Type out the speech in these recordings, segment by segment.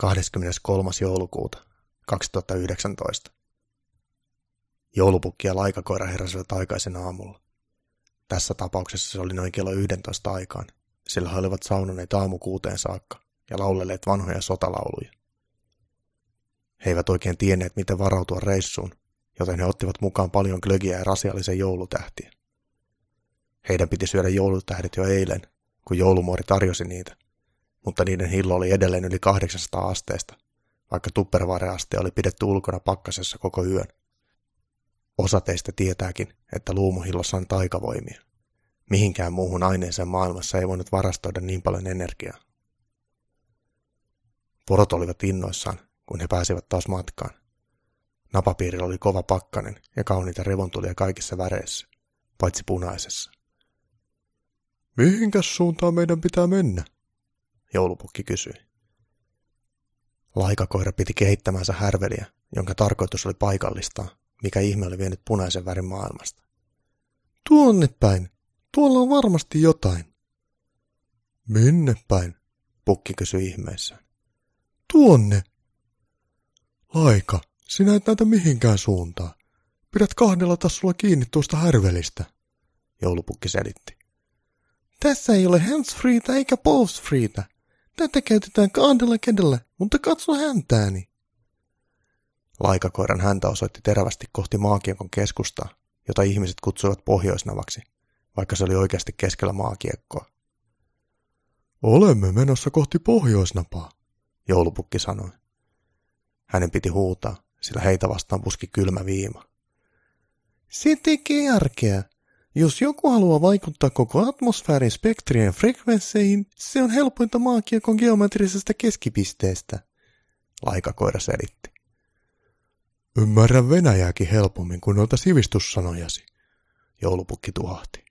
23. joulukuuta 2019. Joulupukki ja laikakoira heräsivät aikaisen aamulla. Tässä tapauksessa se oli noin kello 11 aikaan, sillä he olivat saunoneet aamu kuuteen saakka ja lauleleet vanhoja sotalauluja. He eivät oikein tienneet, miten varautua reissuun, joten he ottivat mukaan paljon glögiä ja rasiallisen joulutähtiä. Heidän piti syödä joulutähdet jo eilen, kun joulumuori tarjosi niitä, mutta niiden hillo oli edelleen yli 800 asteesta, vaikka tupperware-aste oli pidetty ulkona pakkasessa koko yön. Osa teistä tietääkin, että luumuhillossa on taikavoimia. Mihinkään muuhun aineeseen maailmassa ei voinut varastoida niin paljon energiaa. Porot olivat innoissaan, kun he pääsivät taas matkaan. Napapiirillä oli kova pakkanen ja kauniita revontulia kaikissa väreissä, paitsi punaisessa. Mihinkäs suuntaan meidän pitää mennä? Joulupukki kysyi. Laikakoira piti kehittämänsä härveliä, jonka tarkoitus oli paikallistaa, mikä ihme oli vienyt punaisen värin maailmasta. Tuonne päin. Tuolla on varmasti jotain. Minne päin? Pukki kysyi ihmeessään. Tuonne. Laika, sinä et näytä mihinkään suuntaan. Pidät kahdella tassulla kiinni tuosta härvelistä, joulupukki selitti. Tässä ei ole handsfreetä eikä pulsefreetä. Tätä käytetään kahdella kädellä, mutta katso häntääni. Laikakoiran häntä osoitti terävästi kohti maakiekon keskustaa, jota ihmiset kutsuivat pohjoisnavaksi, vaikka se oli oikeasti keskellä maakiekkoa. Olemme menossa kohti pohjoisnapaa, joulupukki sanoi. Hänen piti huutaa, sillä heitä vastaan puski kylmä viima. Se tekee järkeä. Jos joku haluaa vaikuttaa koko atmosfäärin spektrien frekvensseihin, se on helpointa maakiekon geometrisesta keskipisteestä, laikakoira selitti. Ymmärrän Venäjääkin helpommin kuin noita sivistyssanojasi, joulupukki tuhahti.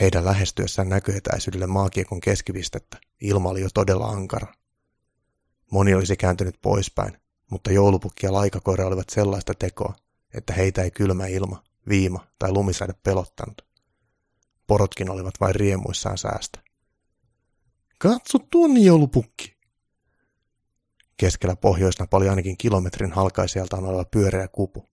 Heidän lähestyessään näköetäisyydelle maakiekon keskipistettä ilma oli jo todella ankara. Moni olisi kääntynyt poispäin, mutta joulupukki ja laikakoira olivat sellaista tekoa, että heitä ei kylmä ilma, viima tai lumisade pelottanut. Porotkin olivat vain riemuissaan säästä. Katso tuonne joulupukki! Keskellä pohjoisnapa oli ainakin kilometrin halkaisijaltaan oleva pyöreä kupu.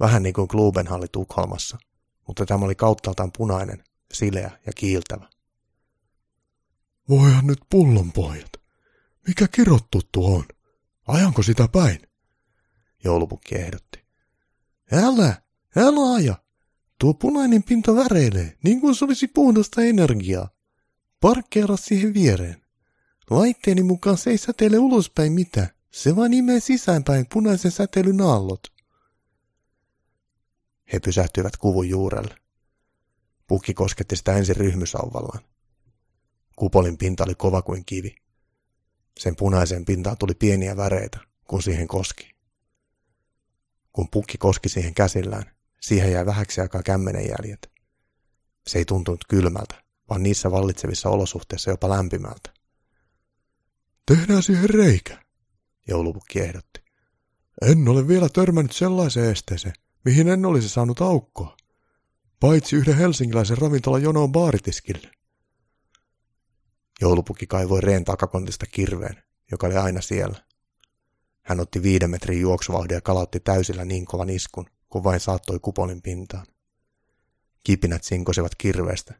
Vähän niin kuin Klubenhalli Tukholmassa, mutta tämä oli kauttaaltaan punainen, sileä ja kiiltävä. Voihan nyt pullonpojat. Mikä kirottu tuo on? Ajanko sitä päin? Joulupukki ehdotti. Älä, älä aja. Tuo punainen pinta väreilee, niin kuin se olisi puhdasta energiaa. Parkkeera siihen viereen. Laitteeni mukaan se ei säteile ulospäin mitään. Se vain imee sisäänpäin punaisen säteilyn aallot. He pysähtyivät kuvun juurelle. Pukki kosketti sitä ensin ryhmysauvallaan. Kupolin pinta oli kova kuin kivi. Sen punaiseen pintaan tuli pieniä väreitä, kun siihen koski. Kun pukki koski siihen käsillään, siihen jäi vähäksi aikaa kämmenen jäljet. Se ei tuntunut kylmältä, vaan niissä vallitsevissa olosuhteissa jopa lämpimältä. Tehdään siihen reikä, joulupukki ehdotti. En ole vielä törmännyt sellaiseen esteeseen, mihin en olisi saanut aukkoa. Paitsi yhden helsinkiläisen ravintolan jonoon baaritiskille. Joulupukki kaivoi reen takakontista kirveen, joka oli aina siellä. Hän otti viiden metrin juoksuvauhdin ja kalautti täysillä niin kovan iskun, kun vain saattoi kupolin pintaan. Kipinät sinkosivat kirveestä,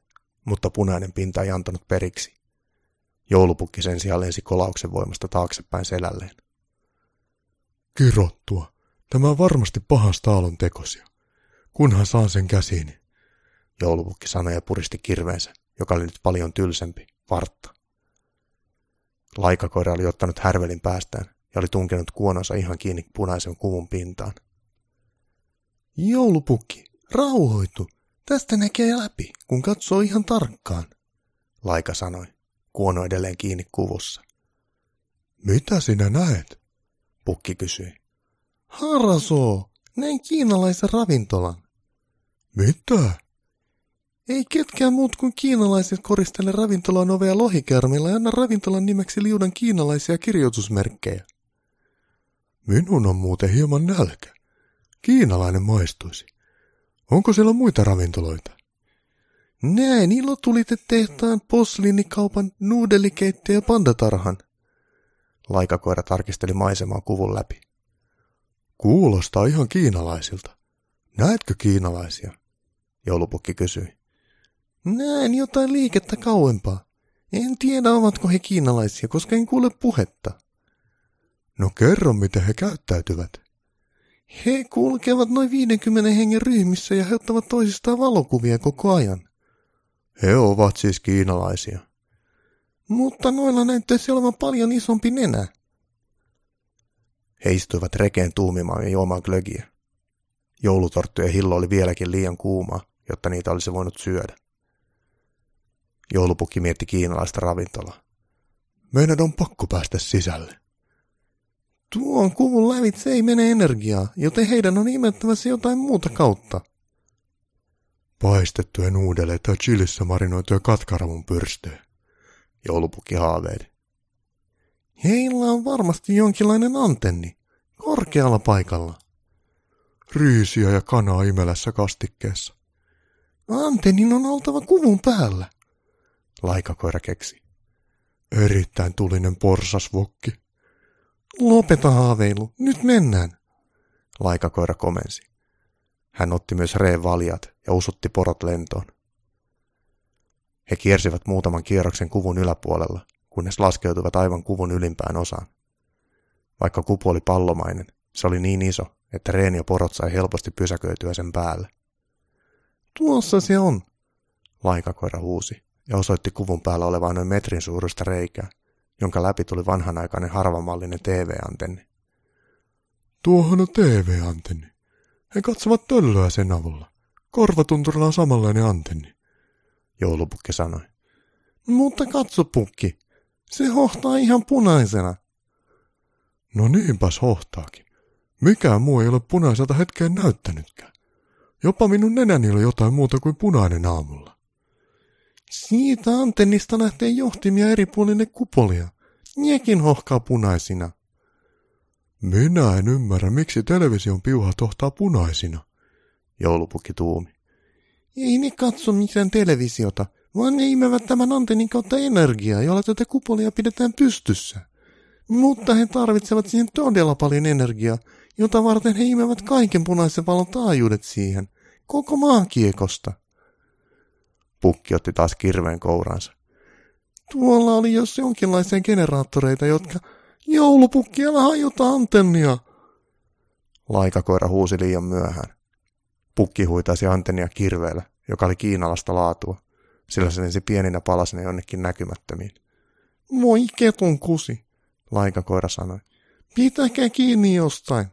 mutta punainen pinta ei antanut periksi. Joulupukki sen sijaan lensi kolauksen voimasta taaksepäin selälleen. Kirottua. Tämä on varmasti pahasta aallon tekosia. Kunhan saan sen käsiini. Joulupukki sanoi ja puristi kirveensä, joka oli nyt paljon tylsempi, vartta. Laikakoira oli ottanut härvelin päästään ja oli tunkenut kuononsa ihan kiinni punaisen kuvun pintaan. Joulupukki, rauhoitu. Tästä näkee läpi, kun katsoo ihan tarkkaan, Laika sanoi, kuono edelleen kiinni kuvussa. Mitä sinä näet? Pukki kysyi. Harasoo, näin kiinalaisen ravintolan. Mitä? Ei ketkään muut kuin kiinalaiset koristele ravintolan ovea lohikärmillä ja anna ravintolan nimeksi liudan kiinalaisia kirjoitusmerkkejä. Minun on muuten hieman nälkä. Kiinalainen maistuisi. Onko siellä muita ravintoloita? Näin ilotulitetehtaan posliinikaupan nuudelikeitto ja pandatarhan. Laikakoira tarkisteli maisemaa kuvun läpi. Kuulostaa ihan kiinalaisilta. Näetkö kiinalaisia? Joulupukki kysyi. Näen jotain liikettä kauempaa. En tiedä, ovatko he kiinalaisia, koska en kuule puhetta. No kerro, miten he käyttäytyvät. He kulkevat noin 50 hengen ryhmissä ja he ottavat toisistaan valokuvia koko ajan. He ovat siis kiinalaisia. Mutta noilla näyttäisi olevan paljon isompi nenä. He istuivat rekeen tuumimaan ja juomaan glögiä. Joulutorttujen hillo oli vieläkin liian kuuma, jotta niitä olisi voinut syödä. Joulupukki mietti kiinalaista ravintolaa. Meidän on pakko päästä sisälle. Tuon kuvun lävitse ei mene energiaa, joten heidän on imettävä se jotain muuta kautta. Paistettuja nuudeleita ja chilissä marinoituja katkaravun pyrstöjä. Joulupukki haaveili. Heillä on varmasti jonkinlainen antenni, korkealla paikalla. Riisiä ja kanaa imelässä kastikkeessa. Antennin on oltava kuvun päällä, laikakoira keksi. Erittäin tulinen porsasvokki. Lopeta haaveilu, nyt mennään, laikakoira komensi. Hän otti myös reen valjat ja usutti porot lentoon. He kiersivät muutaman kierroksen kuvun yläpuolella, kunnes laskeutuivat aivan kuvun ylimpään osaan. Vaikka kupu oli pallomainen, se oli niin iso, että Reen ja porot sai helposti pysäköityä sen päälle. Tuossa se on, laikakoira huusi ja osoitti kuvun päällä olevaa noin metrin suuruista reikää, jonka läpi tuli vanhanaikainen harvamallinen TV-antenni. Tuohon on TV-antenni. He katsovat töllöä sen avulla. Korvatunturilla on samanlainen antenni, joulupukki sanoi. Mutta katso, pukki. Se hohtaa ihan punaisena. No niinpäs hohtaakin. Mikään muu ei ole punaiselta hetkeen näyttänytkään. Jopa minun nenäni oli jotain muuta kuin punainen aamulla. Siitä antennista lähtee johtimia eri puolille kupolia. Niekin hohkaa punaisina. Minä en ymmärrä, miksi television piuhat hohtaa punaisina, joulupukki tuumi. Ei ne katso mitään televisiota, vaan ne imevät tämän antennin kautta energiaa, jolla tätä kupolia pidetään pystyssä. Mutta he tarvitsevat siihen todella paljon energiaa, jota varten he imevät kaiken punaisen valon taajuudet siihen, koko maankiekosta. Pukki otti taas kirveen kouransa. Tuolla oli jos jonkinlaisia generaattoreita, jotka... Joulupukki, älä hajota antennia! Laikakoira huusi liian myöhään. Pukki huitaisi antennia kirveellä, joka oli kiinalasta laatua, sillä se lensi pieninä palasina jonnekin näkymättömiin. Moi ketun kusi, laikakoira sanoi. Pitäkää kiinni jostain.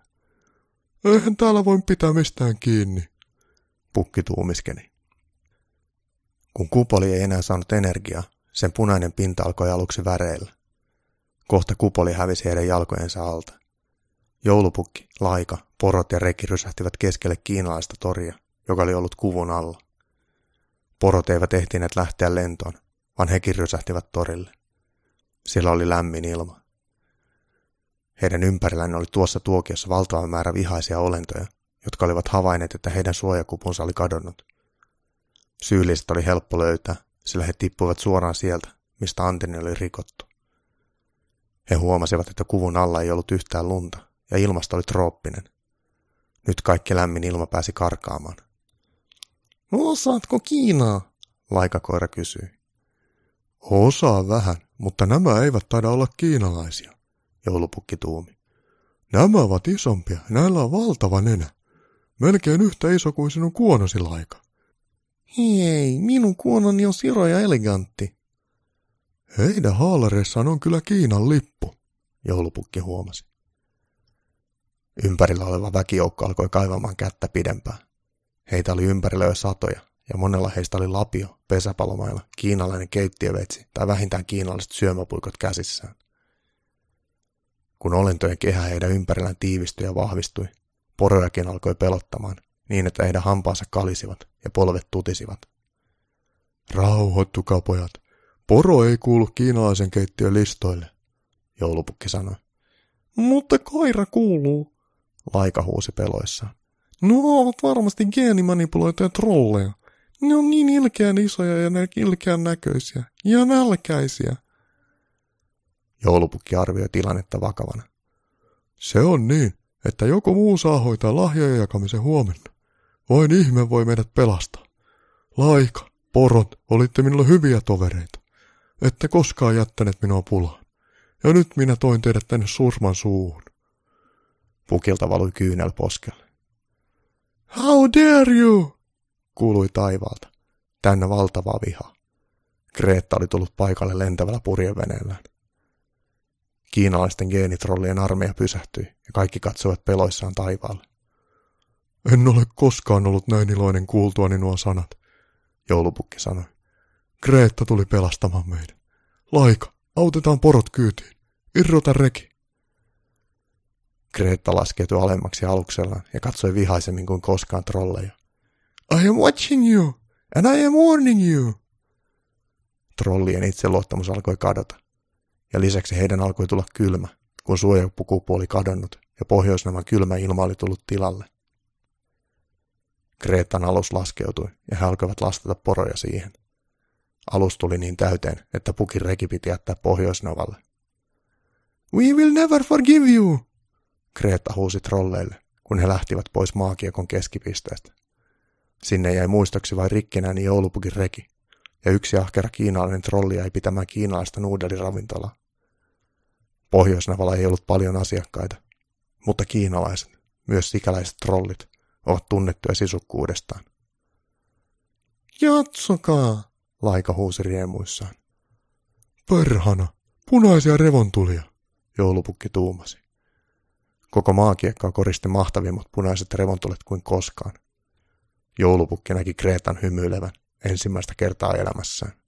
Eihän täällä voi pitää mistään kiinni, pukki tuumiskeni. Kun kupoli ei enää saanut energiaa, sen punainen pinta alkoi aluksi väreillä. Kohta kupoli hävisi heidän jalkojensa alta. Joulupukki, laika, porot ja reki rysähtivät keskelle kiinalaista toria, joka oli ollut kuvun alla. Porot eivät ehtineet lähteä lentoon, vaan hekin rysähtivät torille. Siellä oli lämmin ilma. Heidän ympärillään oli tuossa tuokiossa valtava määrä vihaisia olentoja, jotka olivat havainneet, että heidän suojakupunsa oli kadonnut. Syylliset oli helppo löytää, sillä he tippuivat suoraan sieltä, mistä antenni oli rikottu. He huomasivat, että kuvun alla ei ollut yhtään lunta, ja ilmasto oli trooppinen. Nyt kaikki lämmin ilma pääsi karkaamaan. Osaatko Kiinaa? Laikakoira kysyi. Osaa vähän, mutta nämä eivät taida olla kiinalaisia, joulupukki tuumi. Nämä ovat isompia, näillä on valtava nenä. Melkein yhtä iso kuin sinun kuonosi laika. Hei, minun kuononi on siro ja elegantti. Heidän haalareissaan on kyllä Kiinan lippu, joulupukki huomasi. Ympärillä oleva väkijoukko alkoi kaivamaan kättä pidempään. Heitä oli ympärillä jo satoja, ja monella heistä oli lapio, pesäpalomailla, kiinalainen keittiövetsi tai vähintään kiinalaiset syömäpuikot käsissään. Kun olentojen kehä heidän ympärillään tiivistyi ja vahvistui, porojakin alkoi pelottamaan, niin että heidän hampaansa kalisivat ja polvet tutisivat. Rauhoittukaa pojat, poro ei kuulu kiinalaisen keittiön listoille, joulupukki sanoi. Mutta koira kuuluu, laika huusi peloissaan. No ovat varmasti geenimanipuloituja trolleja. Ne on niin ilkeän isoja ja ne ilkeän näköisiä. Ja nälkäisiä. Joulupukki arvioi tilannetta vakavana. Se on niin, että joku muu saa hoitaa lahjojen jakamisen huomenna. Vain ihme voi meidät pelastaa. Laika, porot, olitte minulle hyviä tovereita. Ette koskaan jättäneet minua pulaan. Ja nyt minä toin teidät tänne surman suuhun. Pukilta valui kyynel poskelle. How dare you? kuului taivaalta, täynnä valtavaa vihaa. Kreetta oli tullut paikalle lentävällä purjeveneellään. Kiinalaisten geenitrollien armeija pysähtyi ja kaikki katsoivat peloissaan taivaalle. En ole koskaan ollut näin iloinen kuultuani nuo sanat, joulupukki sanoi. Kreetta tuli pelastamaan meidän. Laika, autetaan porot kyytiin. Irrota reki. Kreetta laskeutui alemmaksi aluksellaan ja katsoi vihaisemmin kuin koskaan trolleja. I am watching you, and I am warning you. Trollien itseluottamus alkoi kadota, ja lisäksi heidän alkoi tulla kylmä, kun suojapukupu oli kadonnut ja pohjoisnavan kylmä ilma oli tullut tilalle. Kreetan alus laskeutui ja he alkoivat lastata poroja siihen. Alus tuli niin täyteen, että pukin reki piti jättää pohjoisnavalle. We will never forgive you, Kreetta huusi trolleille, kun he lähtivät pois maakiekon keskipisteestä. Sinne jäi muistoksi vain rikkinäinen joulupukin reki, ja yksi ahkera kiinalainen trolli jäi pitämään kiinalaista nuudeliravintolaa. Pohjoisnavalla ei ollut paljon asiakkaita, mutta kiinalaiset, myös sikäläiset trollit, ovat tunnettuja sisukkuudestaan. Jatsokaa, laika huusi riemuissaan. Perhana, punaisia revontulia, joulupukki tuumasi. Koko maakiekkaa koristi mahtavimmat punaiset revontulet kuin koskaan. Joulupukki näki Kreetan hymyilevän ensimmäistä kertaa elämässään.